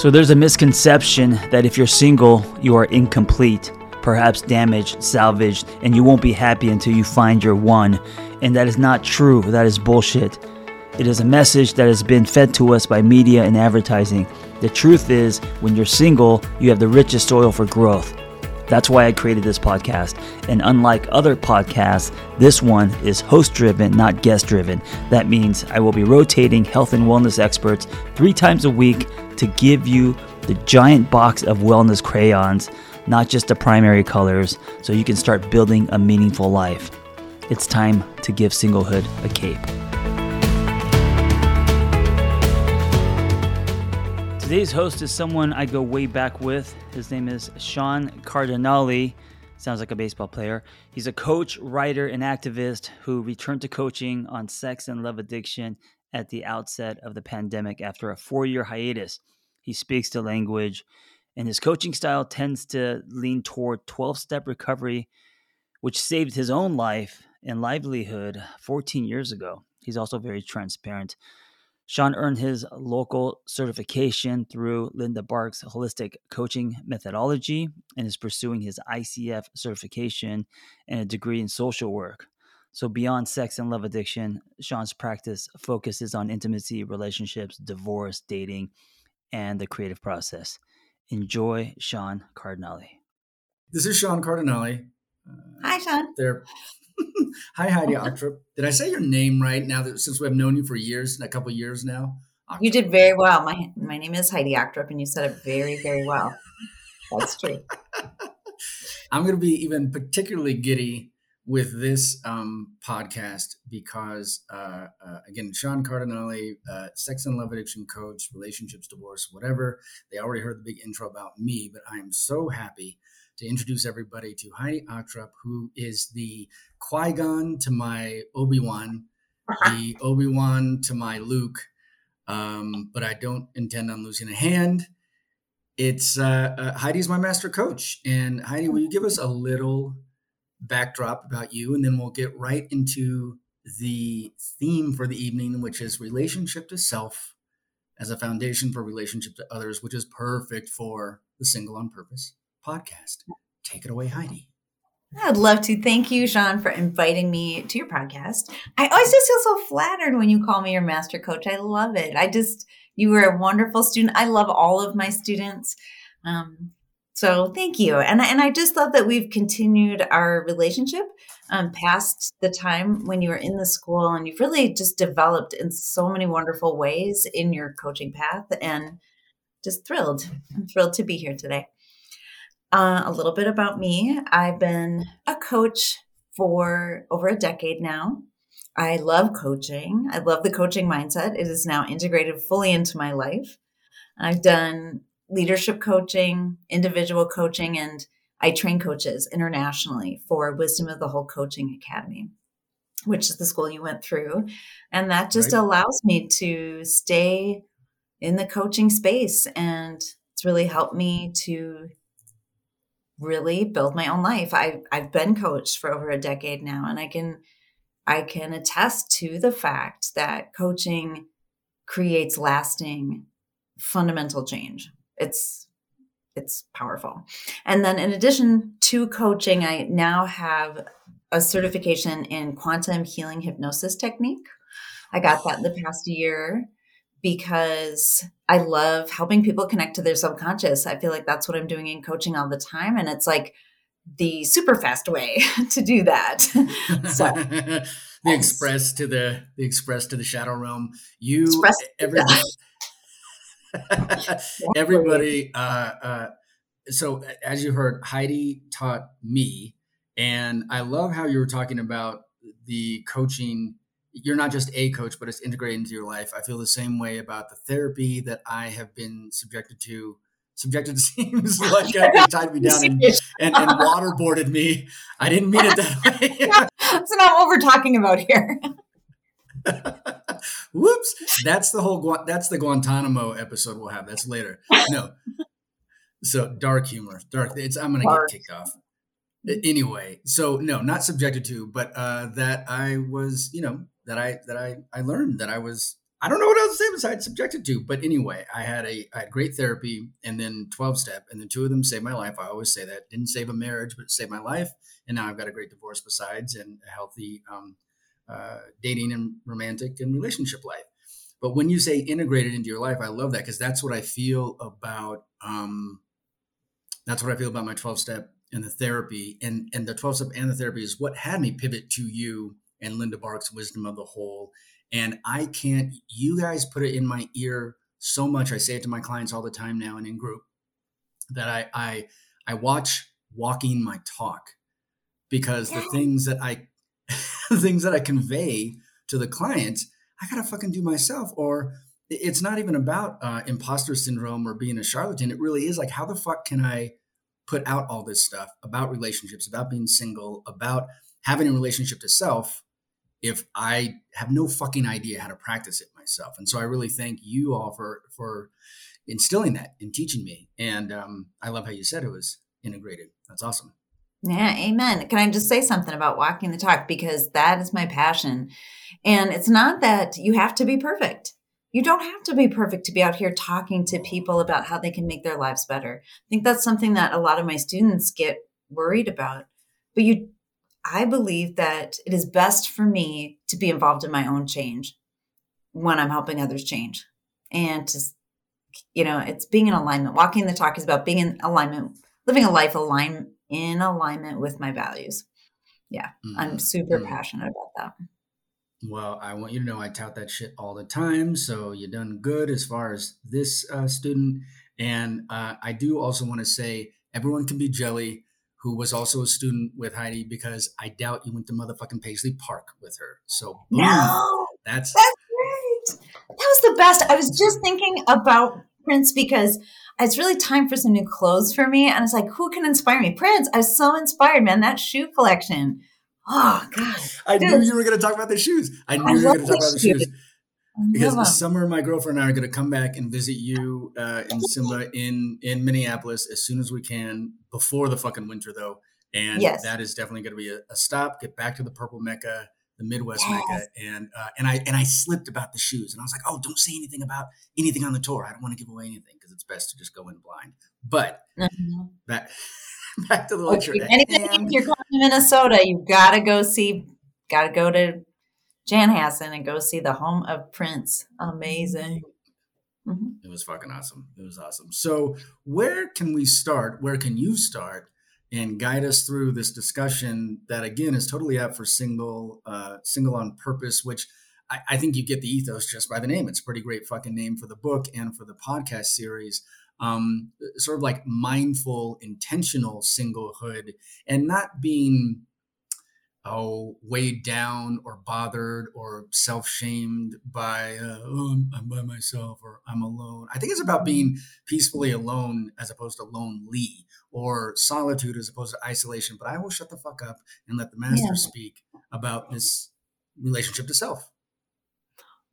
So there's a misconception that if you're single, you are incomplete, perhaps damaged, salvaged, and you won't be happy until you find your one. And that is not true. That is bullshit. It is a message that has been fed to us by media and advertising. The truth is, when you're single, you have the richest soil for growth. That's why I created this podcast. And unlike other podcasts, this one is host driven, not guest driven. That means I will be rotating health and wellness experts three times a week to give you the giant box of wellness crayons, not just the primary colors, so you can start building a meaningful life. It's time to give singlehood a cape. Today's host is someone I go way back with. His name is Sean Cardinale. Sounds like a baseball player. He's a coach, writer, and activist who returned to coaching on sex and love addiction at the outset of the pandemic after a four year hiatus. He speaks the language, and his coaching style tends to lean toward 12 step recovery, which saved his own life and livelihood 14 years ago. He's also very transparent. Sean earned his local certification through Linda Bark's holistic coaching methodology and is pursuing his ICF certification and a degree in social work. So, beyond sex and love addiction, Sean's practice focuses on intimacy, relationships, divorce, dating, and the creative process. Enjoy Sean Cardinale. This is Sean Cardinale. Uh, Hi, Sean. There. Hi, Heidi Ochtrup. Did I say your name right now that since we have known you for years, a couple years now? Ochtrup. You did very well. My my name is Heidi Ochtrup, and you said it very, very well. That's true. I'm going to be even particularly giddy with this um, podcast because, uh, uh, again, Sean Cardinale, uh, sex and love addiction coach, relationships, divorce, whatever. They already heard the big intro about me, but I am so happy to introduce everybody to Heidi Ochtrup, who is the Qui Gon to my Obi Wan, the Obi Wan to my Luke. Um, but I don't intend on losing a hand. It's uh, uh, Heidi's my master coach, and Heidi, will you give us a little backdrop about you, and then we'll get right into the theme for the evening, which is relationship to self as a foundation for relationship to others, which is perfect for the Single on Purpose podcast. Take it away, Heidi. I'd love to. Thank you, Sean, for inviting me to your podcast. I always just feel so flattered when you call me your master coach. I love it. I just, you were a wonderful student. I love all of my students. Um, so thank you. And, and I just love that we've continued our relationship um, past the time when you were in the school and you've really just developed in so many wonderful ways in your coaching path and just thrilled. I'm thrilled to be here today. Uh, a little bit about me I've been a coach for over a decade now. I love coaching. I love the coaching mindset. It is now integrated fully into my life. I've done leadership coaching, individual coaching, and I train coaches internationally for Wisdom of the Whole Coaching Academy, which is the school you went through. And that just right. allows me to stay in the coaching space. And it's really helped me to really build my own life. I I've been coached for over a decade now and I can I can attest to the fact that coaching creates lasting fundamental change. It's it's powerful. And then in addition to coaching, I now have a certification in quantum healing hypnosis technique. I got that in the past year because I love helping people connect to their subconscious. I feel like that's what I'm doing in coaching all the time. And it's like the super fast way to do that. so the express to the the express to the shadow realm. You express everybody everybody uh, uh, so as you heard, Heidi taught me, and I love how you were talking about the coaching you're not just a coach, but it's integrated into your life. I feel the same way about the therapy that I have been subjected to. Subjected seems like I tied me down and, and, and waterboarded me. I didn't mean it that way. That's not what we're talking about here. Whoops. That's the whole, that's the Guantanamo episode we'll have. That's later. No. So dark humor, dark. It's, I'm going to get kicked off anyway so no not subjected to but uh that i was you know that i that i i learned that i was i don't know what else to say besides subjected to but anyway i had a i had great therapy and then 12 step and the two of them saved my life. I always say that didn't save a marriage but saved my life and now i've got a great divorce besides and a healthy um uh dating and romantic and relationship life. But when you say integrated into your life i love that because that's what i feel about um that's what i feel about my 12 step and the therapy and and the 12 step and the therapy is what had me pivot to you and Linda Bark's wisdom of the whole. And I can't, you guys put it in my ear so much. I say it to my clients all the time now and in group that I I I watch walking my talk because the things that I the things that I convey to the clients, I gotta fucking do myself. Or it's not even about uh, imposter syndrome or being a charlatan. It really is like, how the fuck can I put out all this stuff about relationships, about being single, about having a relationship to self if I have no fucking idea how to practice it myself. And so I really thank you all for for instilling that and teaching me. And um, I love how you said it was integrated. That's awesome. Yeah, amen. Can I just say something about walking the talk because that is my passion. And it's not that you have to be perfect. You don't have to be perfect to be out here talking to people about how they can make their lives better. I think that's something that a lot of my students get worried about. But you I believe that it is best for me to be involved in my own change when I'm helping others change. And to you know, it's being in alignment. Walking the talk is about being in alignment, living a life aligned in alignment with my values. Yeah, mm-hmm. I'm super mm-hmm. passionate about that. Well, I want you to know I tout that shit all the time. So you done good as far as this uh, student. And uh, I do also want to say everyone can be jelly who was also a student with Heidi because I doubt you went to motherfucking Paisley Park with her. So boom, no, that's that's great. That was the best. I was just thinking about Prince because it's really time for some new clothes for me. And it's like, who can inspire me? Prince. I was so inspired, man. That shoe collection. Oh God. I Dude. knew you were gonna talk about the shoes. I knew I you were gonna talk about the shoes. shoes because this summer my girlfriend and I are going to come back and visit you uh, in Simba in in Minneapolis as soon as we can before the fucking winter though, and yes. that is definitely going to be a, a, stop. Get back to the Purple Mecca, the Midwest yes. Mecca, and uh, and I and I slipped about the shoes, and I was like, oh, don't say anything about anything on the tour. I don't want to give away anything because it's best to just go in blind. But mm-hmm. back back to the lecture. Anything if you're going to Minnesota, you've got to go see. Got to go to Chanhassen and go see the home of Prince. Amazing. Mm-hmm. It was fucking awesome. It was awesome. So, where can we start? Where can you start and guide us through this discussion that again is totally out for single, uh, single on purpose, which I, I think you get the ethos just by the name. It's a pretty great fucking name for the book and for the podcast series. Um, sort of like mindful, intentional singlehood and not being oh weighed down or bothered or self-shamed by uh, oh I'm, I'm, by myself or i'm alone. I think it's about being peacefully alone as opposed to lonely or solitude as opposed to isolation but i will shut the fuck up and let the master yeah. speak about this relationship to self.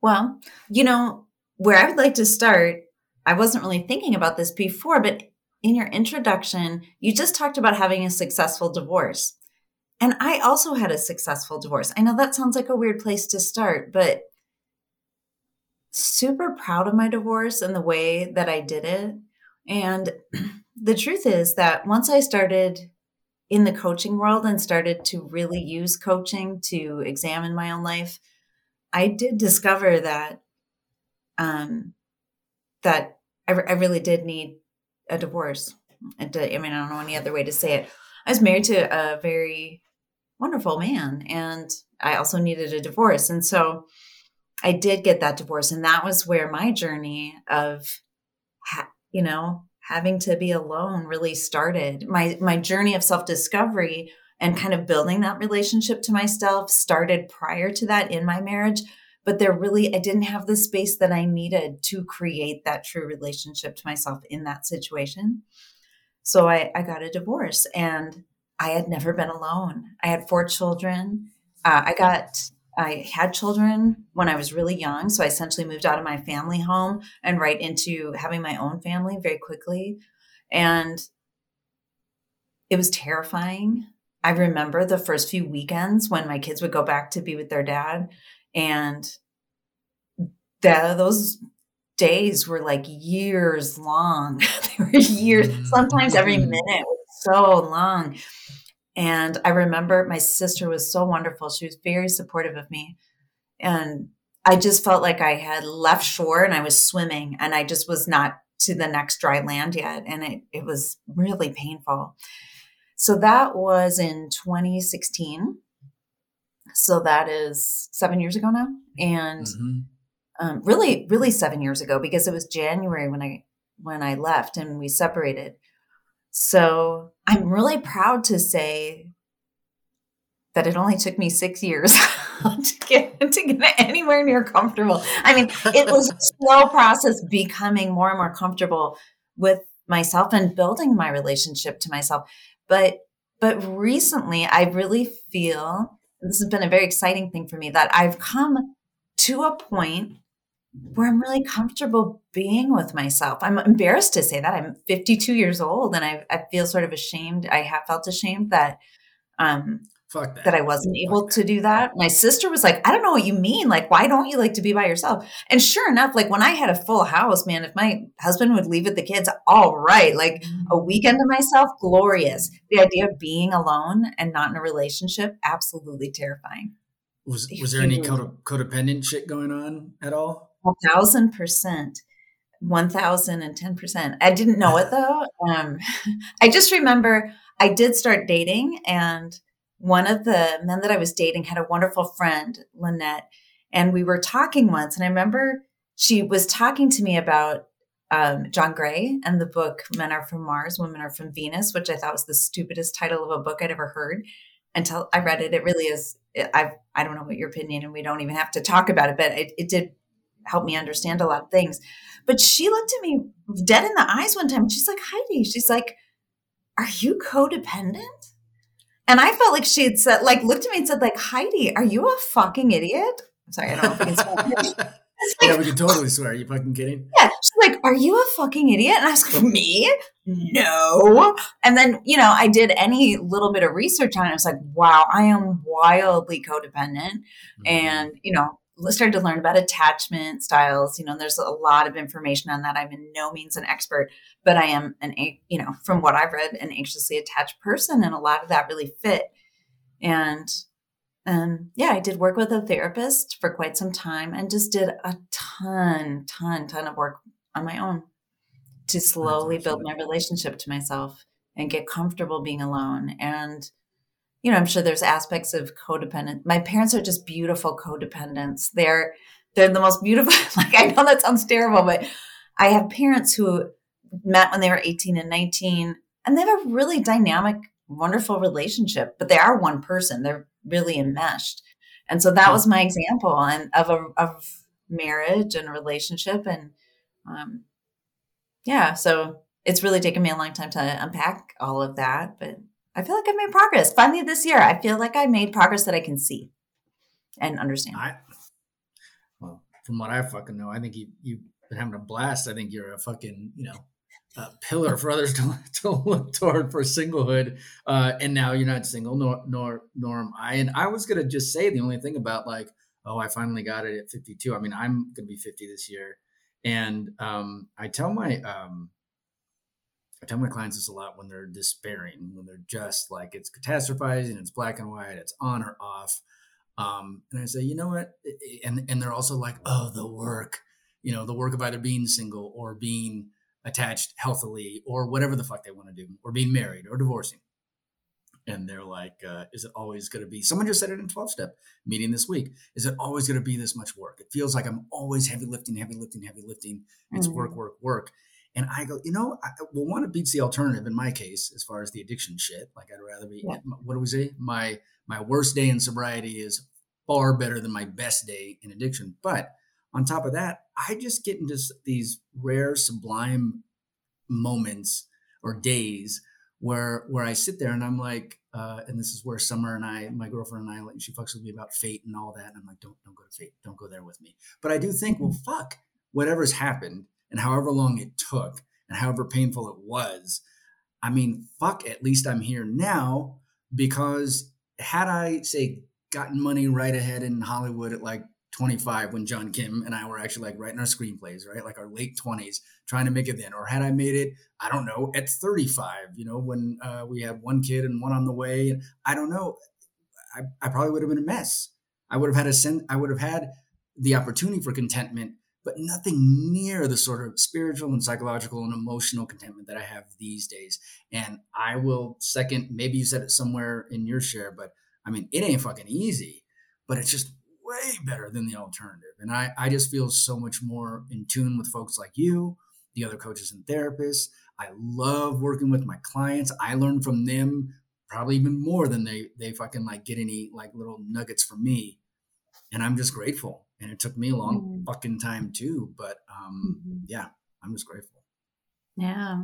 Well you know where i would like to start i wasn't really thinking about this before but in your introduction you just talked about having a successful divorce and I also had a successful divorce. I know that sounds like a weird place to start, but super proud of my divorce and the way that I did it. And the truth is that once I started in the coaching world and started to really use coaching to examine my own life, I did discover that um, that I, I really did need a divorce. I mean, I don't know any other way to say it. I was married to a very wonderful man. And I also needed a divorce. And so I did get that divorce. And that was where my journey of, ha- you know, having to be alone really started. My, my journey of self discovery and kind of building that relationship to myself started prior to that in my marriage but there really i didn't have the space that i needed to create that true relationship to myself in that situation so i, I got a divorce and i had never been alone i had four children uh, i got i had children when i was really young so i essentially moved out of my family home and right into having my own family very quickly and it was terrifying I remember the first few weekends when my kids would go back to be with their dad, and the, those days were like years long. they were years, mm-hmm. sometimes every minute so long. And I remember my sister was so wonderful. She was very supportive of me. And I just felt like I had left shore and I was swimming and I just was not to the next dry land yet. And it, it was really painful. So that was in 2016. So that is seven years ago now. And mm-hmm. um, really, really seven years ago because it was January when I when I left and we separated. So I'm really proud to say that it only took me six years to get to get anywhere near comfortable. I mean, it was a slow process becoming more and more comfortable with myself and building my relationship to myself. But but recently I really feel this has been a very exciting thing for me that I've come to a point where I'm really comfortable being with myself. I'm embarrassed to say that. I'm 52 years old and I, I feel sort of ashamed. I have felt ashamed that um, Fuck that. that I wasn't able to do that. My sister was like, I don't know what you mean. Like, why don't you like to be by yourself? And sure enough, like when I had a full house, man, if my husband would leave with the kids, all right, like a mm-hmm. weekend to myself, glorious. The idea of being alone and not in a relationship, absolutely terrifying. Was was there any codependent shit going on at all? Thousand percent. 1010%. I didn't know it though. Um, I just remember I did start dating and one of the men that I was dating had a wonderful friend, Lynette, and we were talking once. And I remember she was talking to me about um, John Gray and the book Men Are From Mars, Women Are From Venus, which I thought was the stupidest title of a book I'd ever heard until I read it. It really is. I I don't know what your opinion, and we don't even have to talk about it, but it, it did help me understand a lot of things. But she looked at me dead in the eyes one time. She's like, Heidi, she's like, Are you codependent? And I felt like she had said, like, looked at me and said, like, Heidi, are you a fucking idiot? I'm sorry, I don't know if we can swear. Like, yeah, we can totally swear. Are you fucking kidding? Yeah. She's like, Are you a fucking idiot? And I was like, Me? No. And then, you know, I did any little bit of research on it. I was like, wow, I am wildly codependent. Mm-hmm. And, you know, started to learn about attachment styles. You know, there's a lot of information on that. I'm in no means an expert, but I am an, you know, from what I've read, an anxiously attached person, and a lot of that really fit. And um, yeah, I did work with a therapist for quite some time, and just did a ton, ton, ton of work on my own to slowly build my relationship to myself and get comfortable being alone and you know, I'm sure there's aspects of codependent. My parents are just beautiful codependents. They're they're the most beautiful. Like I know that sounds terrible, but I have parents who met when they were 18 and 19, and they have a really dynamic, wonderful relationship. But they are one person. They're really enmeshed, and so that was my example and of a of marriage and relationship, and um, yeah. So it's really taken me a long time to unpack all of that, but I feel like I made progress. Finally, this year, I feel like I made progress that I can see and understand. I, well, from what I fucking know, I think you you've been having a blast. I think you're a fucking you know a pillar for others to, to look toward for singlehood. Uh, and now you're not single, nor nor nor am I. And I was gonna just say the only thing about like, oh, I finally got it at 52. I mean, I'm gonna be 50 this year, and um, I tell my um, I tell my clients this a lot when they're despairing, when they're just like it's catastrophizing, it's black and white, it's on or off. Um, and I say, you know what? And and they're also like, oh, the work, you know, the work of either being single or being attached healthily or whatever the fuck they want to do, or being married or divorcing. And they're like, uh, is it always going to be? Someone just said it in 12 step meeting this week. Is it always going to be this much work? It feels like I'm always heavy lifting, heavy lifting, heavy lifting. It's mm-hmm. work, work, work And I go, you know, I, well, one, it beats the alternative in my case, as far as the addiction shit. Like I'd rather be, yeah. what do we say? My, my worst day in sobriety is far better than my best day in addiction. But on top of that, I just get into these rare, sublime moments or days where where I sit there and I'm like, uh, and this is where Summer and I, my girlfriend and I, like, she fucks with me about fate and all that. And I'm like, don't don't go to fate, don't go there with me. But I do think, well, fuck, whatever's happened and however long it took and however painful it was, I mean, fuck, at least I'm here now because had I say gotten money right ahead in Hollywood at like 25 when John Kim and I were actually like writing our screenplays, right? Like our late 20s, trying to make it then. Or had I made it, I don't know, at 35, you know, when uh, we had one kid and one on the way. I don't know, I, I probably would have been a mess. I would have had a sen- I would have had the opportunity for contentment, but nothing near the sort of spiritual and psychological and emotional contentment that I have these days. And I will second, maybe you said it somewhere in your share, but I mean, it ain't fucking easy, but it's just way better than the alternative. And I, I just feel so much more in tune with folks like you, the other coaches and therapists. I love working with my clients. I learn from them probably even more than they they fucking like get any like little nuggets from me. And I'm just grateful. And it took me a long mm-hmm. fucking time too. But um mm-hmm. yeah, I'm just grateful. Yeah.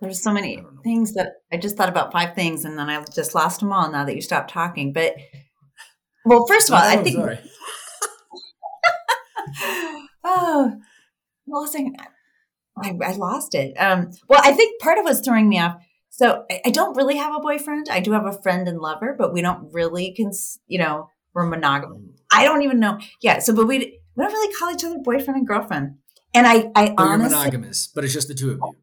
There's so many things that I just thought about five things and then I just lost them all now that you stopped talking. But well, first of all, oh, I think. oh, well, I, I lost it. Um, well, I think part of what's throwing me off. So I, I, don't really have a boyfriend. I do have a friend and lover, but we don't really, cons- you know, we're monogamous. I don't even know. Yeah. So, but we we don't really call each other boyfriend and girlfriend. And I, I but honestly, monogamous, but it's just the two of you.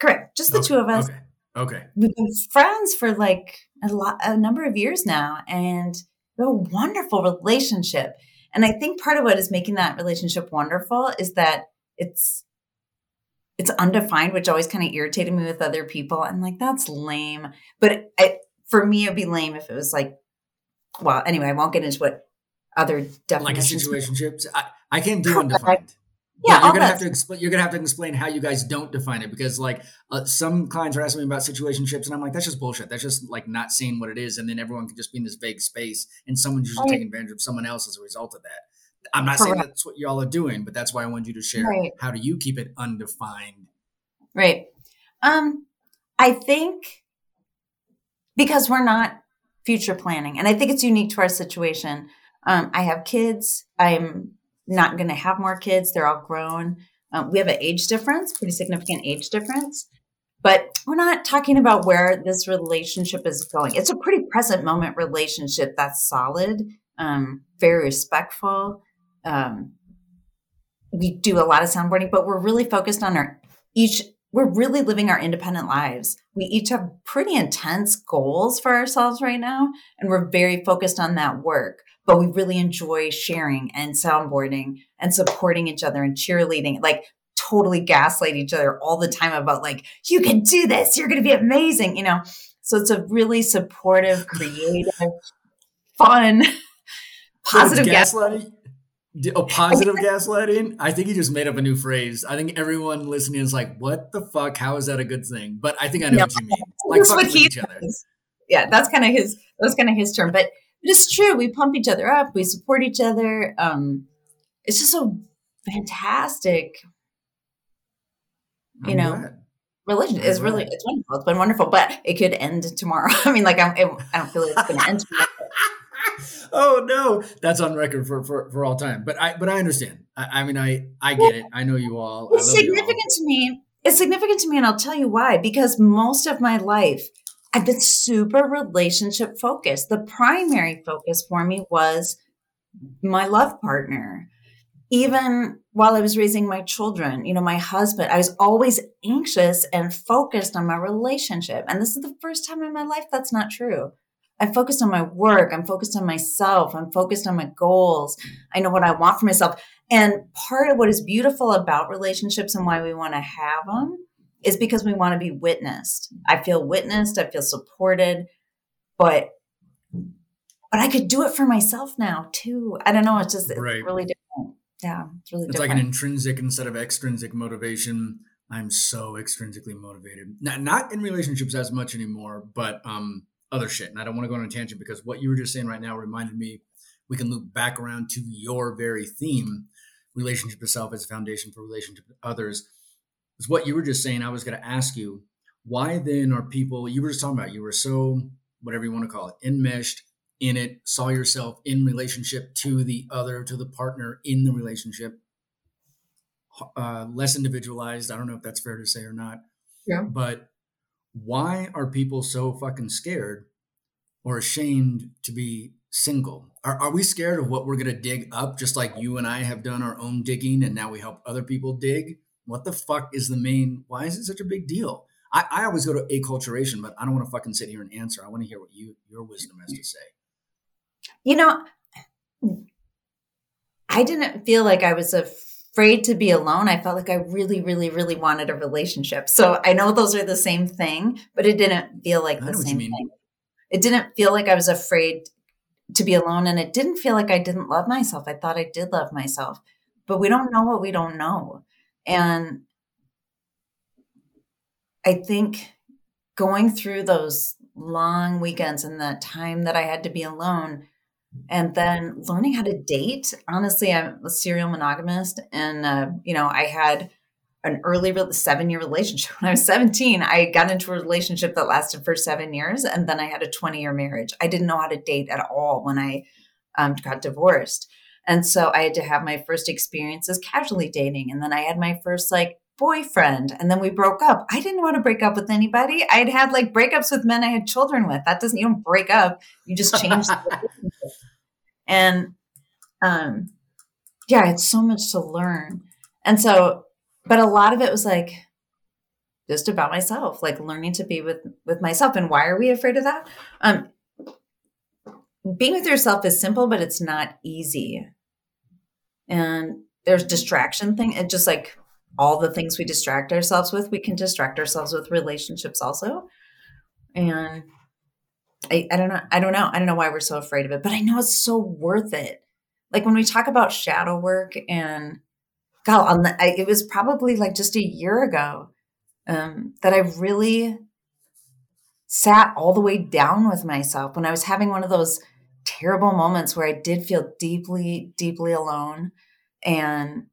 Correct. Just the okay. two of us. Okay. Okay. We've been friends for like a lot, a number of years now, and a wonderful relationship. And I think part of what is making that relationship wonderful is that it's it's undefined, which always kind of irritated me with other people. I'm like, that's lame. But it, for me, it'd be lame if it was like, well, anyway, I won't get into what other definitions. Like a situationship. I, I can't do undefined. Yeah, you're gonna have to explain. You're gonna have to explain how you guys don't define it because, like, uh, some clients are asking me about situationships, and I'm like, that's just bullshit. That's just like not seeing what it is, and then everyone can just be in this vague space, and someone's just right. taking advantage of someone else as a result of that. I'm not Correct. saying that's what y'all are doing, but that's why I wanted you to share. Right. How do you keep it undefined? Right. Um, I think because we're not future planning, and I think it's unique to our situation. Um, I have kids. I'm not going to have more kids. They're all grown. Um, we have an age difference, pretty significant age difference, but we're not talking about where this relationship is going. It's a pretty present moment relationship that's solid, um, very respectful. Um, we do a lot of soundboarding, but we're really focused on our each. We're really living our independent lives. We each have pretty intense goals for ourselves right now, and we're very focused on that work but we really enjoy sharing and soundboarding and supporting each other and cheerleading, like totally gaslight each other all the time about like, you can do this, you're going to be amazing, you know? So it's a really supportive, creative, fun, positive so gaslighting. A oh, positive gaslighting. I think he just made up a new phrase. I think everyone listening is like, "What the fuck? How is that a good thing?" But I think I know what you mean. Like fuck with each other. Yeah, that's kind of his. That's kind of his term. But it's true. We pump each other up. We support each other. Um, it's just a fantastic, you I'm know, religion is really it's wonderful. It's been wonderful, but it could end tomorrow. I mean, like I'm, I don't feel like it's going to end tomorrow. oh no, that's on record for, for for all time. But I but I understand. I, I mean, I I get it. I know you all. It's significant all. to me. It's significant to me, and I'll tell you why. Because most of my life, I've been super relationship focused. The primary focus for me was my love partner. even while I was raising my children, you know, my husband, I was always anxious and focused on my relationship. And this is the first time in my life that's not true. I'm focused on my work. I'm focused on myself. I'm focused on my goals. I know what I want for myself. And part of what is beautiful about relationships and why we want to have them is because we want to be witnessed. I feel witnessed. I feel supported, but but I could do it for myself now too. I don't know. It's just it's right. really different. Yeah, it's really. Different. It's different. like an intrinsic instead of extrinsic motivation. I'm so extrinsically motivated. Not not in relationships as much anymore, but um other shit. And I don't want to go on a tangent because what you were just saying right now reminded me. We can loop back around to your very theme: relationship to self as a foundation for relationship to others. Is what you were just saying. I was going to ask you, why then are people? You were just talking about. You were so whatever you want to call it, enmeshed in it, saw yourself in relationship to the other, to the partner in the relationship, uh, less individualized. I don't know if that's fair to say or not. Yeah. But why are people so fucking scared or ashamed to be single? Are, are we scared of what we're going to dig up, just like you and I have done our own digging and now we help other people dig? What the fuck is the main, why is it such a big deal? I, I always go to acculturation, but I don't want to fucking sit here and answer. I want to hear what you your wisdom has to say. You know, I didn't feel like I was afraid to be alone. I felt like I really, really, really wanted a relationship. So I know those are the same thing, but it didn't feel like the same thing. It didn't feel like I was afraid to be alone. And it didn't feel like I didn't love myself. I thought I did love myself. But we don't know what we don't know. And I think going through those long weekends and that time that I had to be alone and then learning how to date. Honestly, I'm a serial monogamist, and uh, you know, I had an early seven year relationship when I was 17. I got into a relationship that lasted for seven years, and then I had a 20 year marriage. I didn't know how to date at all when I um, got divorced. And so I had to have my first experiences casually dating. And then I had my first like boyfriend and then we broke up. I didn't want to break up with anybody. I'd had like breakups with men I had children with. That doesn't, you don't break up. You just change the And um yeah, I had so much to learn. And so, but a lot of it was like just about myself, like learning to be with with myself. And why are we afraid of that? Um being with yourself is simple, but it's not easy. And there's distraction thing. It just like all the things we distract ourselves with, we can distract ourselves with relationships also. And I, I don't know. I don't know. I don't know why we're so afraid of it, but I know it's so worth it. Like when we talk about shadow work and God, the, I, it was probably like just a year ago um, that I really sat all the way down with myself when I was having one of those terrible moments where I did feel deeply, deeply alone. And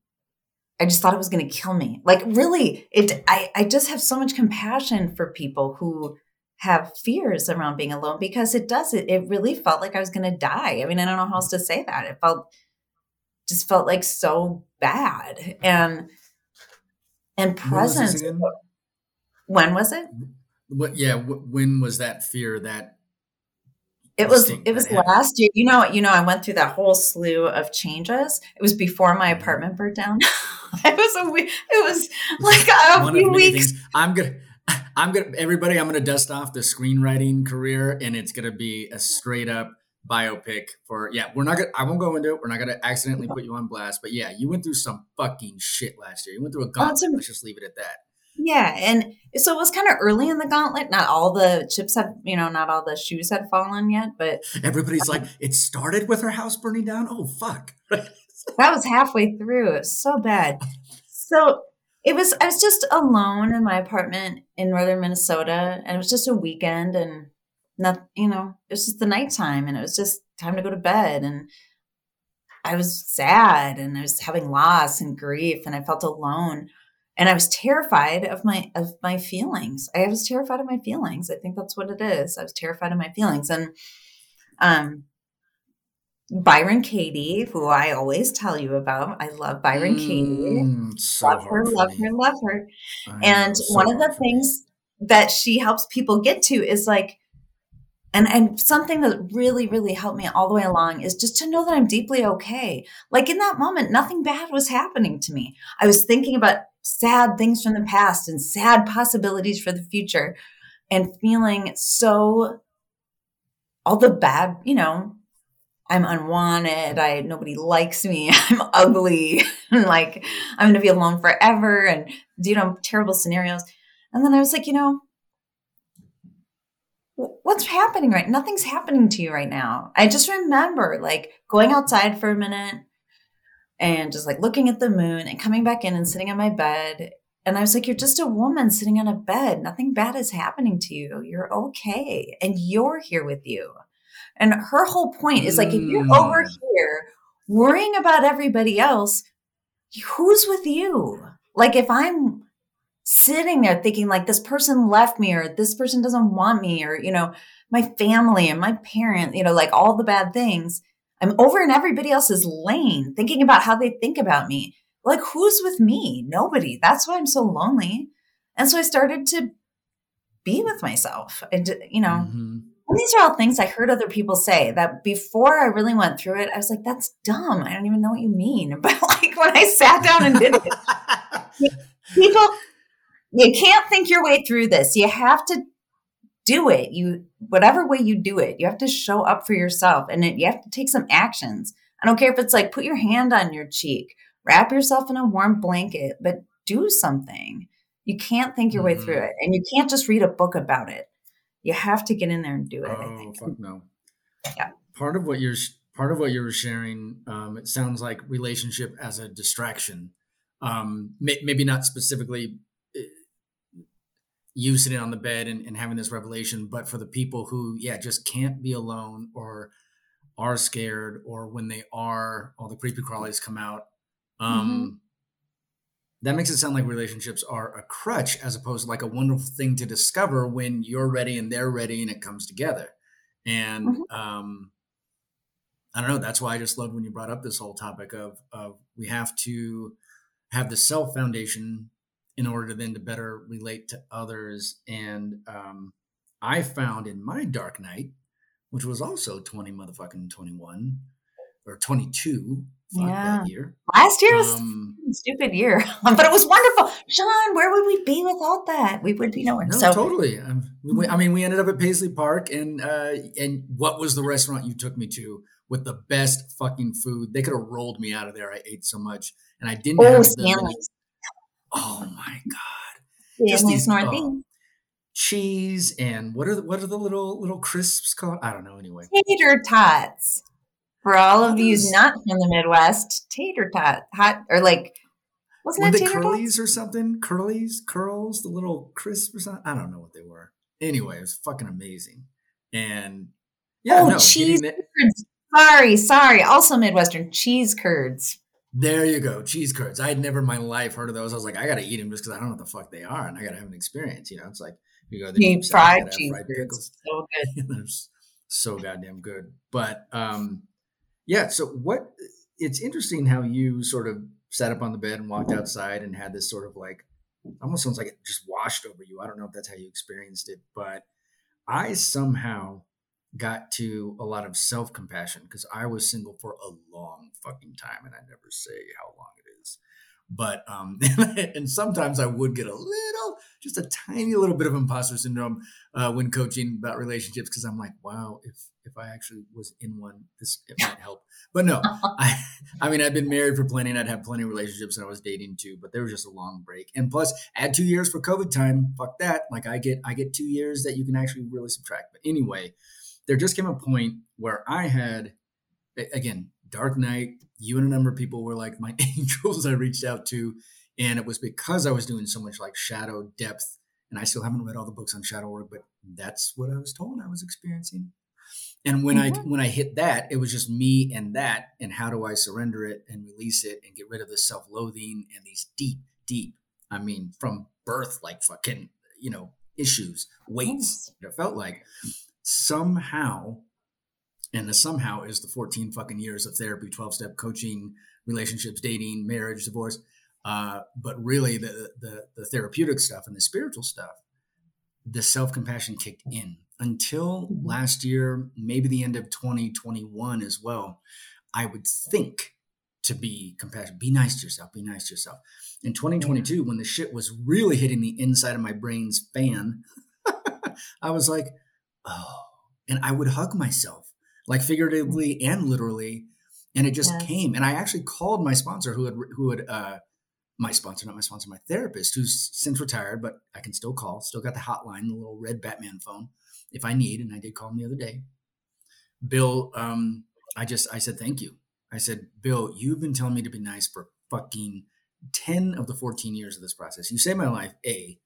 I just thought it was going to kill me. Like really, it I, I just have so much compassion for people who have fears around being alone because it does it it really felt like I was going to die. I mean, I don't know how else to say that. It felt just felt like so bad. And and presence when was, when was it? What yeah, when was that fear that it was it was last year. You know, you know, I went through that whole slew of changes. It was before my mm-hmm. apartment burnt down. it was a week. It was like a few weeks. Things. I'm gonna, I'm gonna, everybody. I'm gonna dust off the screenwriting career, and it's gonna be a straight up biopic for. Yeah, we're not gonna. I won't go into it. We're not gonna accidentally put you on blast. But yeah, you went through some fucking shit last year. You went through a gauntlet. Oh, Let's just leave it at that. Yeah, and so it was kind of early in the gauntlet. Not all the chips had, you know, not all the shoes had fallen yet, but everybody's um like, it started with her house burning down. Oh fuck! that was halfway through. It was so bad. So it was. I was just alone in my apartment in northern Minnesota, and it was just a weekend, and not, you know, it was just the nighttime, and it was just time to go to bed, and I was sad, and I was having loss and grief, and I felt alone and I was terrified of my of my feelings. I was terrified of my feelings. I think that's what it is. I was terrified of my feelings, and um, Byron Katie, who I always tell you about, I love Byron mm, Katie. So love her, love her, love her. I and so one of the things that she helps people get to is like And and something that really, really helped me all the way along is just to know that I'm deeply okay. Like in that moment, nothing bad was happening to me. I was thinking about sad things from the past and sad possibilities for the future and feeling so all the bad, you know, I'm unwanted. I nobody likes me. I'm ugly. and like I'm gonna be alone forever and you know, terrible scenarios. And then I was like, you know, what's happening right nothing's happening to you right now i just remember like going outside for a minute and just like looking at the moon and coming back in and sitting on my bed. And i was like you're just a woman sitting on a bed. Nothing bad is happening to you. You're okay. And you're here with you. And her whole point is like if you're over mm. here worrying about everybody else who's with you? Like if i'm sitting there thinking like this person left me or this person doesn't want me or you know my family and my parent you know like all the bad things i'm over in everybody else's lane thinking about how they think about me. Like who's with me? Nobody. That's why i'm so lonely. And so i started to be with myself and you know mm-hmm. and these are all things i heard other people say that before i really went through it i was like that's dumb. I don't even know what you mean. But like when i sat down and did it people you can't think your way through this. You have to do it. You whatever way you do it, you have to show up for yourself and it, you have to take some actions. I don't care if it's like put your hand on your cheek, wrap yourself in a warm blanket, but do something. You can't think your mm-hmm. way through mm-hmm. it and you can't just read a book about it. You have to get in there and do it. Oh, I think. fuck no. Yeah. Part of what you're part of what you were sharing, um, it sounds like relationship as a distraction. Um, may, maybe not specifically you sitting on the bed and, and having this revelation, but for the people who, yeah, just can't be alone or are scared or when they are, all the creepy crawlies come out. Um, mm-hmm. That makes it sound like relationships are a crutch as opposed to like a wonderful thing to discover when you're ready and they're ready and it comes together. And mm-hmm. um, I don't know. That's why I just loved when you brought up this whole topic of, of we have to have the self foundation in order to then to better relate to others. And um, I found in my dark night, which was also 20 motherfucking 21 or 22 yeah. that year. Last year was um, stupid year, but it was wonderful. Sean, where would we be without that? We would be nowhere. No, so, totally. Um, we, I mean, we ended up at Paisley Park, and uh, and what was the restaurant you took me to with the best fucking food? They could have rolled me out of there. I ate so much, and I didn't. Oh, have Stanley's. Oh my god! Yeah, Just these uh, cheese and what are the, what are the little little crisps called? I don't know. Anyway, tater tots. For all of you not from the Midwest, tater tot, hot or like wasn't were it they curlies tots? or something? Curlies, curls, the little crisps or something. I don't know what they were. Anyway, it was fucking amazing. And yeah, oh, no, cheese. curds. Sorry, sorry. Also Midwestern cheese curds. There you go, cheese curds. I had never in my life heard of those. I was like, I gotta eat them just because I don't know what the fuck they are, and I gotta have an experience. You know, it's like you go there, fried cheese fried pickles. So good, so goddamn good. But um, yeah. So what? It's interesting how you sort of sat up on the bed and walked outside and had this sort of like almost sounds like it just washed over you. I don't know if that's how you experienced it, but I somehow got to a lot of self compassion because I was single for a long fucking time, and I never say how long it is. But um, and sometimes I would get a little, just a tiny little bit of imposter syndrome uh, when coaching about relationships because I'm like, wow, if if I actually was in one, this it might help. But no, I I mean I've been married for plenty, and I'd had plenty of relationships, and I was dating too. But there was just a long break, and plus add two years for COVID time. Fuck that. Like I get I get two years that you can actually really subtract. But anyway there just came a point where I had, again, Dark Night, you and a number of people were like my angels I reached out to. And it was because I was doing so much like shadow depth. And I still haven't read all the books on shadow work, but that's what I was told I was experiencing. And when mm-hmm. I when I hit that, it was just me and that, and how do I surrender it and release it and get rid of the self-loathing and these deep, deep, I mean, from birth, like fucking, you know, issues, weights. It felt like somehow, and the somehow is the 14 fucking years of therapy, 12 step coaching, relationships, dating, marriage, divorce. Uh, but really, the, the, the therapeutic stuff and the spiritual stuff, the self compassion kicked in. until last year, maybe the end of 2021 as well, I would think to be compassionate, be nice to yourself, be nice to yourself. In 2022, when the shit was really hitting the inside of my brain's fan, I was like, oh, and I would hug myself, like figuratively and literally, and it just yes. came. And I actually called my sponsor, who had who had uh, my sponsor, not my sponsor, my therapist, who's since retired, but I can still call. Still got the hotline, the little red Batman phone, if I need. And I did call him the other day. Bill, um, I just I said thank you. I said, Bill, you've been telling me to be nice for fucking 10 of the 14 years of this process. You saved my life, A.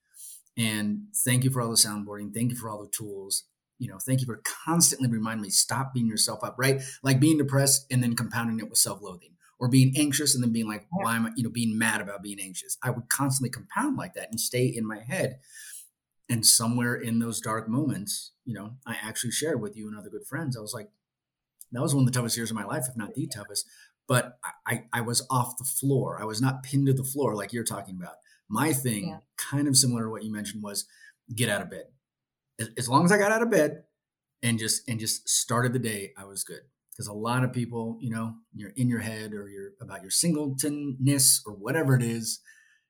And thank you for all the soundboarding. Thank you for all the tools. You know, thank you for constantly reminding me stop beating yourself up, right? Like being depressed and then compounding it with self-loathing or being anxious and then being like, why am I, you know, being mad about being anxious? I would constantly compound like that and stay in my head. And somewhere in those dark moments, you know, I actually shared with you and other good friends. I was like, that was one of the toughest years of my life, if not the toughest. But I, I was off the floor. I was not pinned to the floor like you're talking about. My thing, yeah. kind of similar to what you mentioned, was get out of bed. As, long as I got out of bed and just and just started the day, I was good because a lot of people, you know, you're in your head or you're about your singletonness or whatever it is,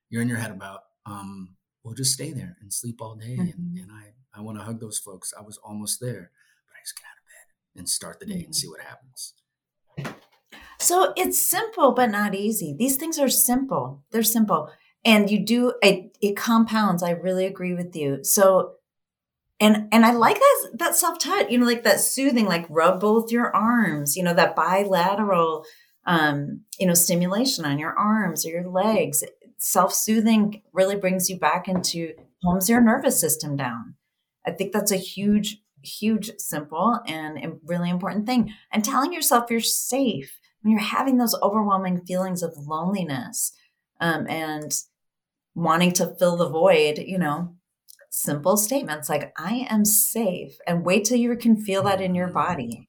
you're in your head about, um, well, just stay there and sleep all day. Mm-hmm. And, and I, I want to hug those folks. I was almost there, but I just got out of bed and start the day mm-hmm. and see what happens. So it's simple, but not easy. These things are simple. They're simple. And you do, it, it compounds. I really agree with you. So and and I like that that self touch, you know, like that soothing, like rub both your arms, you know, that bilateral, um, you know, stimulation on your arms or your legs. Self soothing really brings you back into calms your nervous system down. I think that's a huge, huge, simple and really important thing. And telling yourself you're safe when you're having those overwhelming feelings of loneliness um, and wanting to fill the void, you know, simple statements like, I am safe. And wait till you can feel that in your mm. body.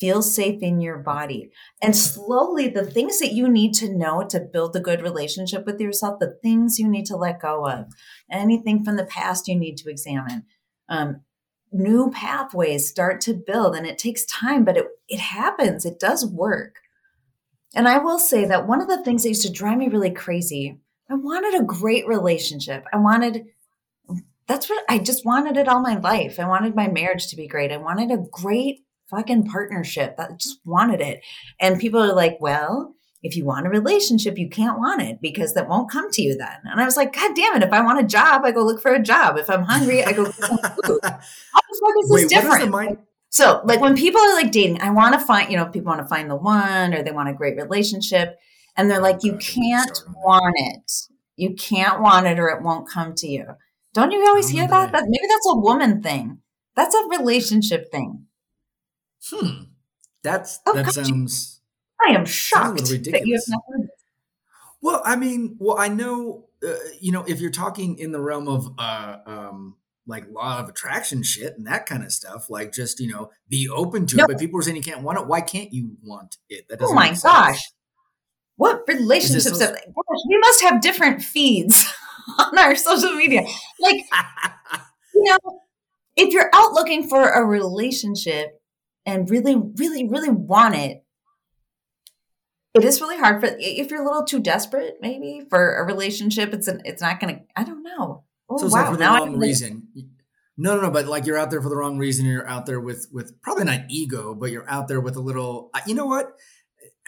Feel safe in your body. And slowly, the things that you need to know to build a good relationship with yourself, the things you need to let go of, anything from the past you need to examine. Um, new pathways start to build, and it takes time, but it, it happens. It does work. And I will say that one of the things that used to drive me really crazy, I wanted a great relationship. I wanted that's what I just wanted it all my life. I wanted my marriage to be great. I wanted a great fucking partnership. I just wanted it. And people are like, well, if you want a relationship, you can't want it because that won't come to you then. And I was like, God damn it. If I want a job, I go look for a job. If I'm hungry, I go get some food. How the fuck is this Wait, different? Mind- so, like when people are like dating, I want to find, you know, people want to find the one or they want a great relationship. And they're like, you can't want it. You can't want it or it won't come to you. Don't you always hear that? that? Maybe that's a woman thing. That's a relationship thing. Hmm. That's oh, that sounds. I am shocked that you have not heard Well, I mean, well, I know, uh, you know, if you're talking in the realm of uh, um, like law of attraction shit and that kind of stuff, like just you know, be open to no. it. But people are saying you can't want it. Why can't you want it? That doesn't. Oh my gosh! What relationships? Gosh, we must have different feeds. on our social media. Like, you know, if you're out looking for a relationship and really, really, really want it, it is really hard for if you're a little too desperate, maybe for a relationship. It's an, it's not going to. I don't know. Oh, so it's wow. like for the now wrong reason. No, no, no. But like you're out there for the wrong reason. You're out there with with probably not ego, but you're out there with a little. Uh, you know what?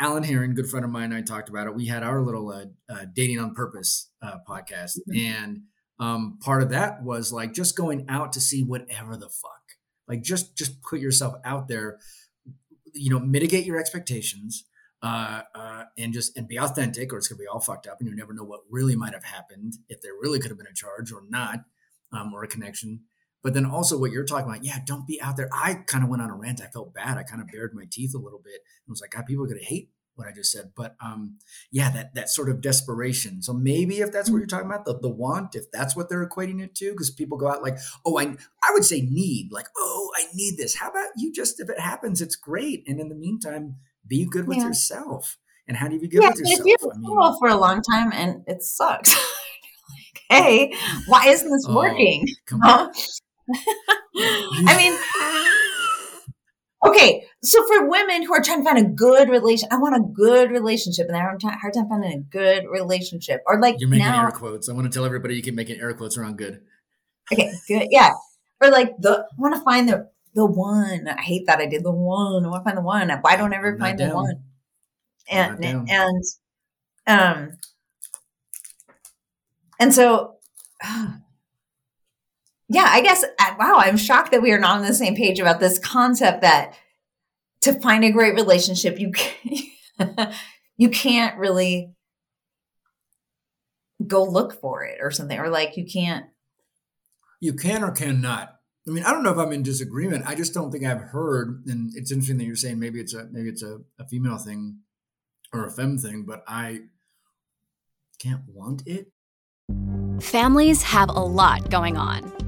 Alan Heron, good friend of mine, I talked about it. We had our little uh, uh, dating on purpose uh, podcast, mm-hmm. and um, part of that was like just going out to see whatever the fuck, like just just put yourself out there, you know, mitigate your expectations, uh, uh, and just and be authentic, or it's gonna be all fucked up, and you never know what really might have happened if there really could have been a charge or not, um, or a connection. But then also what you're talking about, yeah, don't be out there. I kind of went on a rant. I felt bad. I kind of bared my teeth a little bit. and was like, God, people are going to hate what I just said. But um, yeah, that that sort of desperation. So maybe if that's what you're talking about, the, the want, if that's what they're equating it to, because people go out like, oh, I I would say need, like, oh, I need this. How about you just if it happens, it's great. And in the meantime, be good with yeah. yourself. And how do you be good yeah, with yourself? If you're I mean, for a long time and it sucks. like, hey, why isn't this oh, working? Come on. I mean, okay. So for women who are trying to find a good relation, I want a good relationship, and they're having a hard time finding a good relationship, or like you're making now, air quotes. I want to tell everybody you can make an air quotes around good. Okay, good. Yeah, or like the I want to find the the one. I hate that I did the one. I want to find the one. Why don't I ever I'm find not the one? And and um and so yeah, I guess uh, wow, I'm shocked that we are not on the same page about this concept that to find a great relationship you can, you can't really go look for it or something or like you can't You can or cannot. I mean, I don't know if I'm in disagreement. I just don't think I've heard, and it's interesting that you're saying maybe it's a maybe it's a, a female thing or a femme thing, but I can't want it. Families have a lot going on.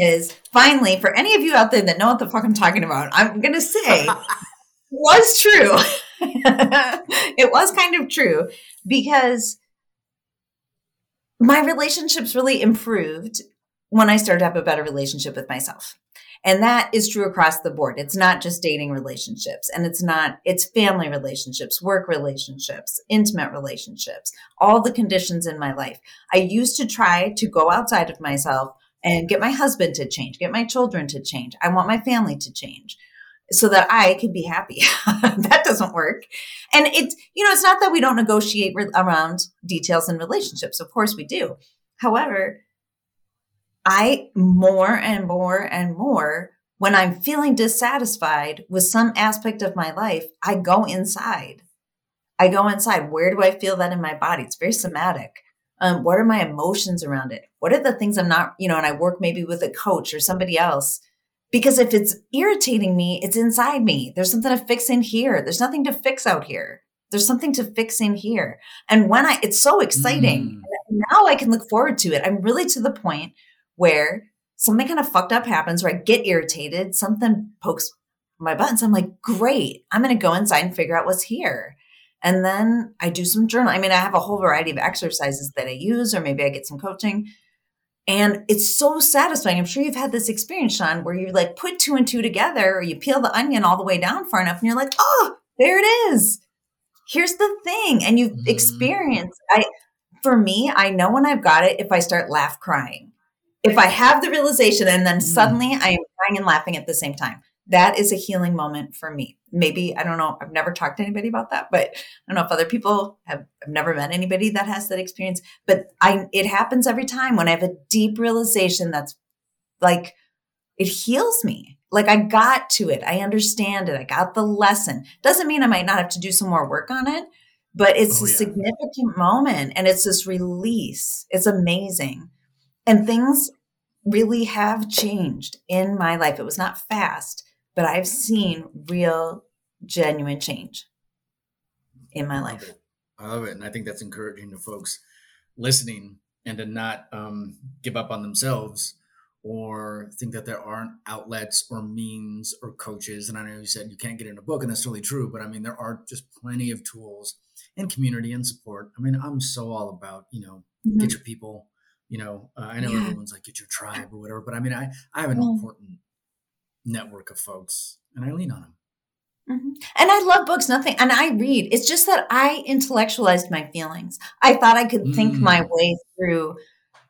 is, finally, for any of you out there that know what the fuck I'm talking about, I'm to say was true. it was kind of true because my relationships really improved when I started to have a better relationship with myself. And that is true across the board. It's not just dating relationships and it's not, it's family relationships, work relationships, intimate relationships, all the conditions in my life. I used to try to go outside of myself and get my husband to change, get my children to change. I want my family to change so that I could be happy. that doesn't work. And it's, you know, it's not that we don't negotiate re- around details in relationships. Of course we do. However, I more and more and more, when I'm feeling dissatisfied with some aspect of my life, I go inside. I go inside. Where do I feel that in my body? It's very somatic. Um, what are my emotions around it? What are the things I'm not, you know, and I work maybe with a coach or somebody else. Because if it's irritating me, it's inside me. There's something to fix in here. There's nothing to fix out here. There's something to fix in here. And when I, it's so exciting. Mm. Now I can look forward to it. I'm really to the point where something kind of fucked up happens where I get irritated, something pokes my buttons. I'm like, great, I'm going to go inside and figure out what's here. And then I do some journal. I mean, I have a whole variety of exercises that I use, or maybe I get some coaching. And it's so satisfying. I'm sure you've had this experience, Sean, where you like put two and two together, or you peel the onion all the way down far enough, and you're like, oh, there it is. Here's the thing. And you've Mhm. experienced, I, for me, I know when I've got it if I start laugh crying. If I have the realization and then Mm. suddenly I am crying and laughing at the same time, that is a healing moment for me. Maybe, I don't know, I've never talked to anybody about that, but I don't know if other people have, I've never met anybody that has that experience, but I, it happens every time when I have a deep realization that's like, it heals me. Like I got to it. I understand it. I got the lesson. Doesn't mean I might not have to do some more work on it, but it's Oh, a yeah. significant moment and it's this release. It's amazing. And things really have changed in my life. It was not fast, but I've seen real, genuine change in my life. I love it, and I think that's encouraging to folks listening and to not um, give up on themselves or think that there aren't outlets or means or coaches. And I know you said you can't get in a book, and that's totally true. But I mean, there are just plenty of tools and community and support. I mean, I'm so all about you know Mhm. get your people. You know, uh, I know Yeah. everyone's like get your tribe or whatever, but I mean, I I have an Yeah. important network of folks, and I lean on them. Mhm. And I love books, nothing, and I read. It's just that I intellectualized my feelings. I thought I could think my Mm. way through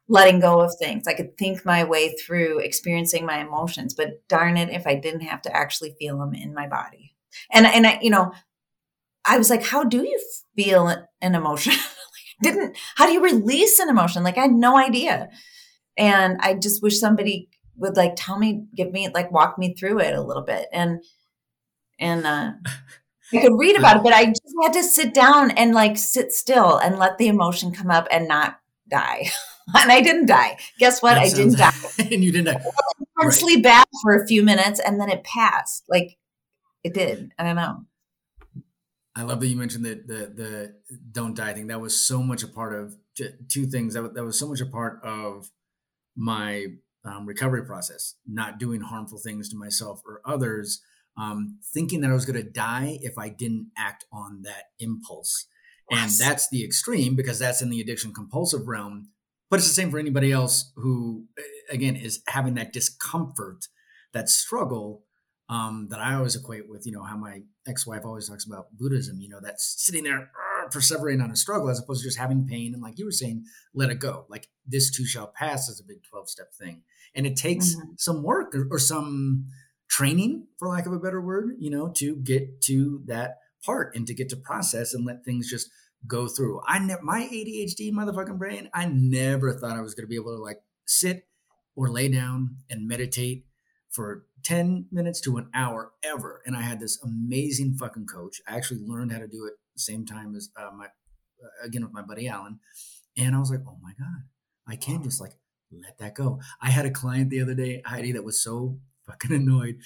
letting go of things. I could think my way through experiencing my emotions, but darn it if I didn't have to actually feel them in my body. And and I, you know, I was like, how do you feel an emotion? Didn't how do you release an emotion? Like I had no idea. And I just wish somebody would like tell me, give me like walk me through it a little bit. And and uh I could read about it, but I just had to sit down and like sit still and let the emotion come up and not die. and I didn't die. Guess what? That I didn't die. and you didn't die. Intensely right. bad for a few minutes, and then it passed. Like it did. I don't know. I love that you mentioned the the the don't die thing. That was so much a part of two things. That that was so much a part of my um, recovery process. Not doing harmful things to myself or others. Um, thinking that I was going to die if I didn't act on that impulse. And that's the extreme because that's in the addiction compulsive realm. But it's the same for anybody else who, again, is having that discomfort, that struggle um, that I always equate with, you know, how my ex wife always talks about Buddhism, you know, that's sitting there uh, perseverating on a struggle as opposed to just having pain. And like you were saying, let it go. Like this too shall pass is a big 12 step thing. And it takes mm-hmm. some work or, or some training, for lack of a better word, you know, to get to that part and to get to process and let things just go through. I never my ADHD motherfucking brain, I never thought I was gonna be able to like sit or lay down and meditate for 10 minutes to an hour ever. And I had this amazing fucking coach. I actually learned how to do it same time as uh, my, uh, again, with my buddy Alan. And I was like, oh my God, I can't just like let that go. I had a client the other day, Heidi, that was so fucking annoyed.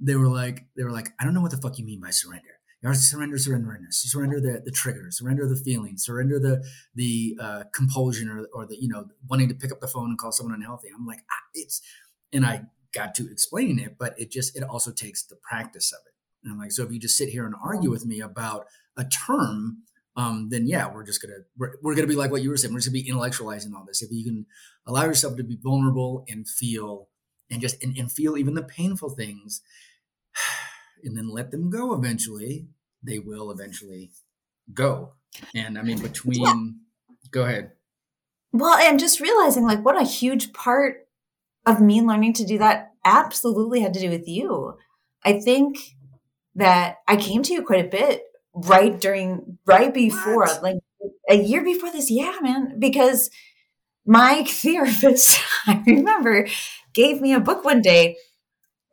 They were like, they were like, I don't know what the fuck you mean by surrender. You to surrender, surrender, surrender the, the trigger, surrender the feeling, surrender the the uh, compulsion or, or the you know wanting to pick up the phone and call someone unhealthy. I'm like, ah, it's, and I got to explain it, but it just it also takes the practice of it. And I'm like, so if you just sit here and argue with me about a term, um, then yeah, we're just gonna we're, we're gonna be like what you were saying. We're just gonna be intellectualizing all this. If you can allow yourself to be vulnerable and feel and just and, and feel even the painful things and then let them go eventually. They will eventually go. And i mean between yeah. go ahead. Well i'm just realizing like what a huge part of me learning to do that absolutely had to do with you. I think that i came to you quite a bit right during right before what? like a year before this. Yeah man because my therapist i remember gave me a book one day,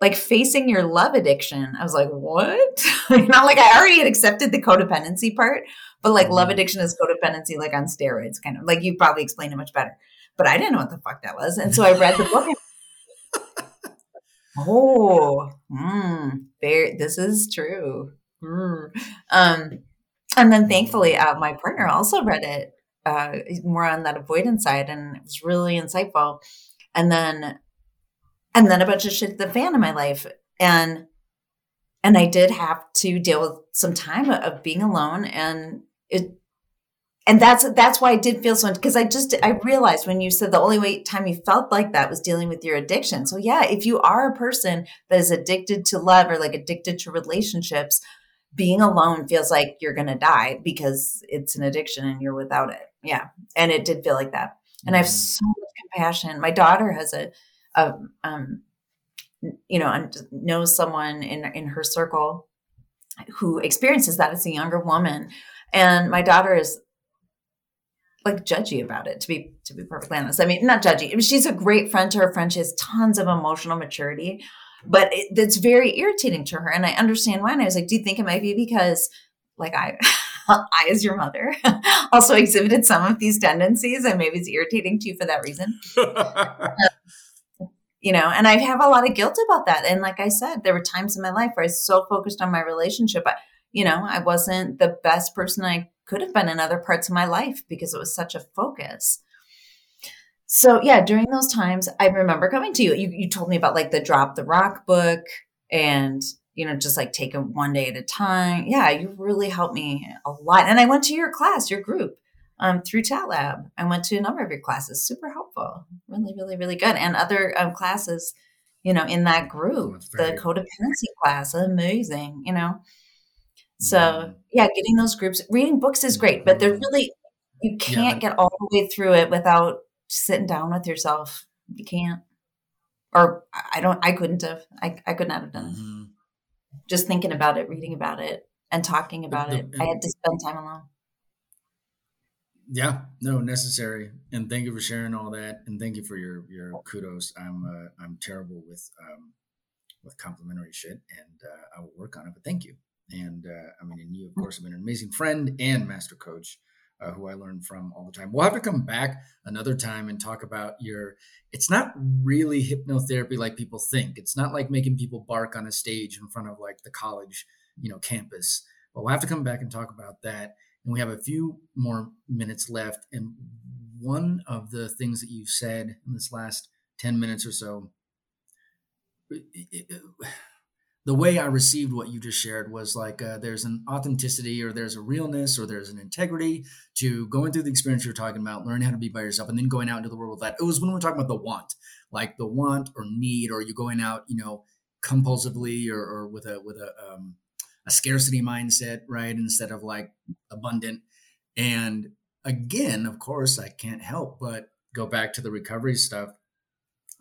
like facing your love addiction. I was like, what? Not like I already had accepted the codependency part, but like love mm-hmm. addiction is codependency, like on steroids, kind of like you probably explained it much better. But I didn't know what the fuck that was. And so I read the book. And, oh, mm, there, this is true. Mm. Um, and then thankfully, uh, my partner also read it uh, more on that avoidance side, and it was really insightful. And then and then a bunch of shit the fan in my life. And and i did have to deal with some time of being alone and it and that's that's why i did feel so because i just i realized when you said the only way time you felt like that was dealing with your addiction. So yeah if you are a person that is addicted to love or like addicted to relationships being alone feels like you're going to die because it's an addiction and you're without it. Yeah. And it did feel like that. And i have mm-hmm. so much compassion. My daughter has a um, you know, and knows someone in in her circle who experiences that as a younger woman, and my daughter is like judgy about it to be to be perfectly honest. I mean, not judgy. She's a great friend to her friend. She has tons of emotional maturity, but it, it's very irritating to her, and I understand why. And I was like, do you think it might be because like I. I, as your mother, also exhibited some of these tendencies, and maybe it's irritating to you for that reason. you know, and I have a lot of guilt about that. And like I said, there were times in my life where I was so focused on my relationship, but you know, I wasn't the best person I could have been in other parts of my life because it was such a focus. So yeah, during those times, I remember coming to you. You, you told me about like the drop the rock book and you know just like take it one day at a time. Yeah, you really helped me a lot. And I went to your class, your group, um, through Chat Lab. I went to a number of your classes, super helpful, really, really, really good. And other um, classes, you know, in that group, the codependency class, amazing, you know. So mm-hmm. yeah, getting those groups, reading books is great, but they're really you can't yeah. get all the way through it without sitting down with yourself. You can't. Or I don't I couldn't have. I, I could not have done mm-hmm. it. Just thinking about it, reading about it, and talking about the, it. I had to spend time alone. Yeah, no, necessary. And thank you for sharing all that, and thank you for your your kudos. I'm uh, I'm terrible with um, with complimentary shit, and uh, I will work on it. But thank you. And uh, I mean, and you of course have been an amazing friend and master coach. uh, who I learn from all the time. We'll have to come back another time and talk about your. It's not really hypnotherapy like people think. It's not like making people bark on a stage in front of like the college, you know, campus. But we'll have to come back and talk about that. And we have a few more minutes left. And one of the things that you've said in this last 10 minutes or so, the way I received what you just shared was like uh, there's an authenticity or there's a realness or there's an integrity to going through the experience you're talking about, learning how to be by yourself, and then going out into the world with that. It was when we were talking about the want, like the want or need, or you going out, you know, compulsively or, or with a with a um, a scarcity mindset, right, instead of like abundant. And again, of course, I can't help but go back to the recovery stuff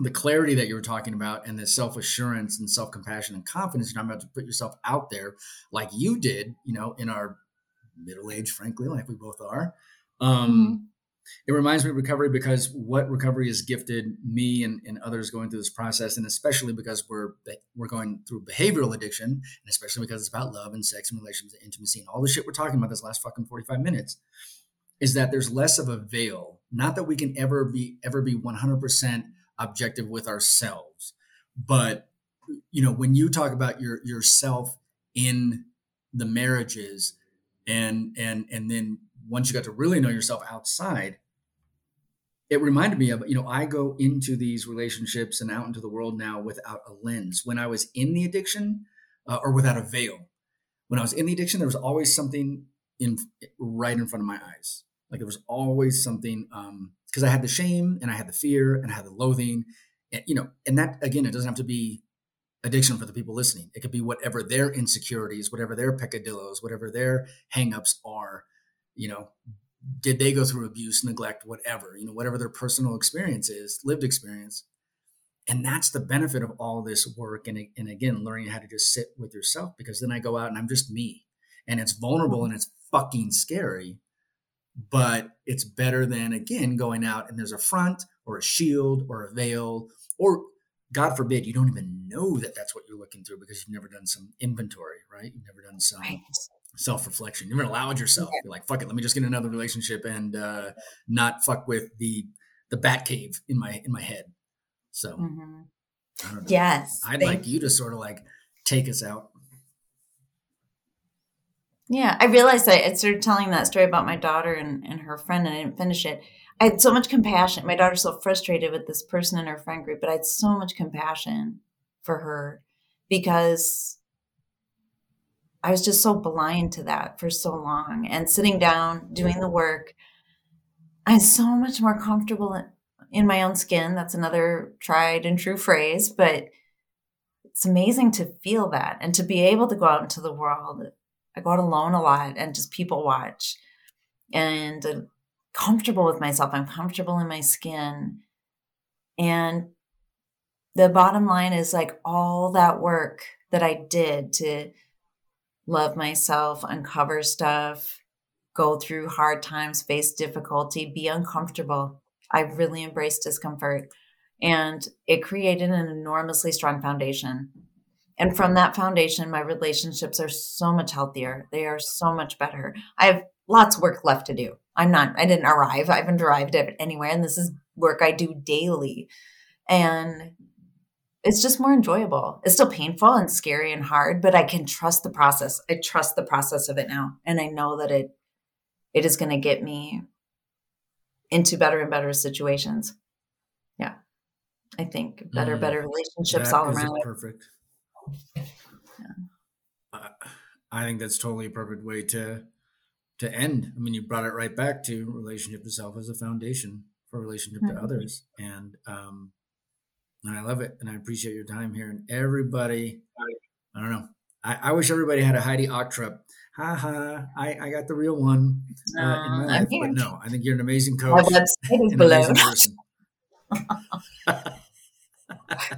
the clarity that you were talking about and the self assurance and self compassion and confidence you're not about to put yourself out there like you did, you know, in our middle age, frankly, like we both are. Um, mm-hmm. It reminds me of recovery because what recovery has gifted me and, and others going through this process, and especially because we're we're going through behavioral addiction, and especially because it's about love and sex and relationships and intimacy and all the shit we're talking about this last fucking 45 minutes, is that there's less of a veil. Not that we can ever be ever be 100 percent objective with ourselves. But you know, when you talk about your yourself in the marriages and and and then once you got to really know yourself outside, it reminded me of, you know, I go into these relationships and out into the world now without a lens. When I was in the addiction, uh, or without a veil. When I was in the addiction, there was always something in right in front of my eyes. Like there was always something um, because I had the shame and I had the fear and I had the loathing, and, you know, and that again, it doesn't have to be addiction for the people listening. It could be whatever their insecurities, whatever their peccadillos, whatever their hangups are. You know, did they go through abuse, neglect, whatever? You know, whatever their personal experience is, lived experience. And that's the benefit of all this work. And, and again, learning how to just sit with yourself because then I go out and I'm just me. And it's vulnerable and it's fucking scary but it's better than again going out and there's a front or a shield or a veil or god forbid you don't even know that that's what you're looking through because you've never done some inventory right you've never done some right. Self-reflection you've never allowed yourself you're like fuck it let me just get another relationship and uh, not fuck with the the bat cave in my in my head so mm-hmm. yes i'd like you to sort of like take us out yeah, I realized I, I started telling that story about my daughter and, and her friend, and I didn't finish it. I had so much compassion. My daughter's so frustrated with this person in her friend group, but I had so much compassion for her because I was just so blind to that for so long. And sitting down, doing the work, I'm so much more comfortable in, in my own skin. That's another tried and true phrase, but it's amazing to feel that and to be able to go out into the world I go out alone a lot and just people watch and uh, comfortable with myself. I'm comfortable in my skin. And the bottom line is like all that work that I did to love myself, uncover stuff, go through hard times, face difficulty, be uncomfortable. I really embraced discomfort. And it created an enormously strong foundation and from that foundation, my relationships are so much healthier. They are so much better. I have lots of work left to do. I'm not, I didn't arrive. I haven't arrived at anywhere. And this is work I do daily. And it's just more enjoyable. It's still painful and scary and hard, but I can trust the process. I trust the process of it now. And I know that it it is going to get me into better and better situations. Yeah. I think better, mm, better relationships all around. Perfect. Yeah. I think that's totally a perfect way to to end. I mean, you brought it right back to relationship to self as a foundation for relationship mm-hmm. to others, and um, and I love it, and I appreciate your time here. And everybody, I don't know, I, I wish everybody had a Heidi Ochtrup. Ha ha! I, I got the real one uh, uh, in my life, but no, I think you're an amazing coach, an amazing person.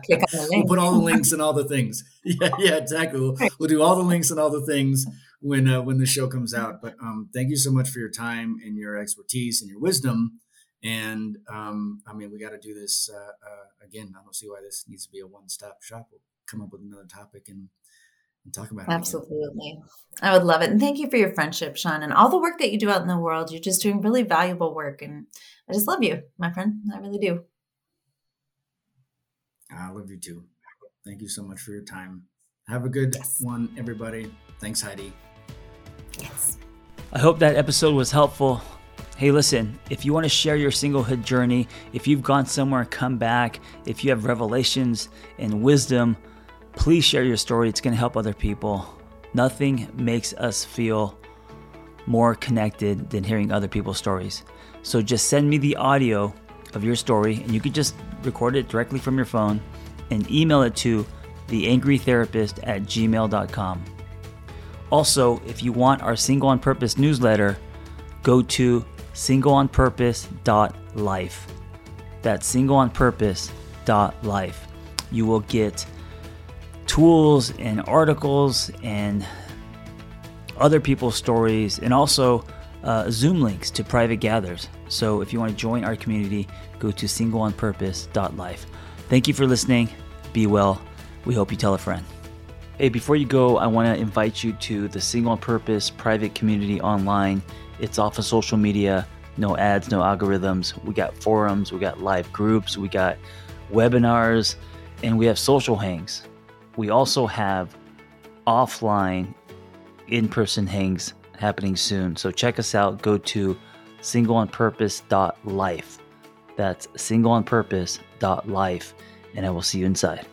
Click on the link. We'll put all the links and all the things. Yeah, yeah, exactly. We'll, we'll do all the links and all the things when uh, when the show comes out. But um, thank you so much for your time and your expertise and your wisdom. And um, I mean, we got to do this uh, uh, again. I don't see why this needs to be a one stop shop. We'll come up with another topic and and talk about it. Absolutely. I would love it. And thank you for your friendship, Sean, and all the work that you do out in the world. You're just doing really valuable work. And I just love you, my friend. I really do. I love you too. Thank you so much for your time. Have a good yes. one, everybody. Thanks, Heidi. Yes. I hope that episode was helpful. Hey, listen, if you want to share your singlehood journey, if you've gone somewhere and come back, if you have revelations and wisdom, please share your story. It's going to help other people. Nothing makes us feel more connected than hearing other people's stories. So just send me the audio of your story, and you could just record it directly from your phone and email it to theangrytherapist at gmail.com. Also, if you want our Single on Purpose newsletter, go to singleonpurpose.life. That's singleonpurpose.life. You will get tools and articles and other people's stories and also uh, Zoom links to private gathers. So if you want to join our community, go to singleonpurpose.life. Thank you for listening. Be well. We hope you tell a friend. Hey, before you go, I want to invite you to the Single on Purpose private community online. It's off of social media, no ads, no algorithms. We got forums, we got live groups, we got webinars, and we have social hangs. We also have offline in person hangs happening soon. So check us out. Go to singleonpurpose.life. That's singleonpurpose.life, and I will see you inside.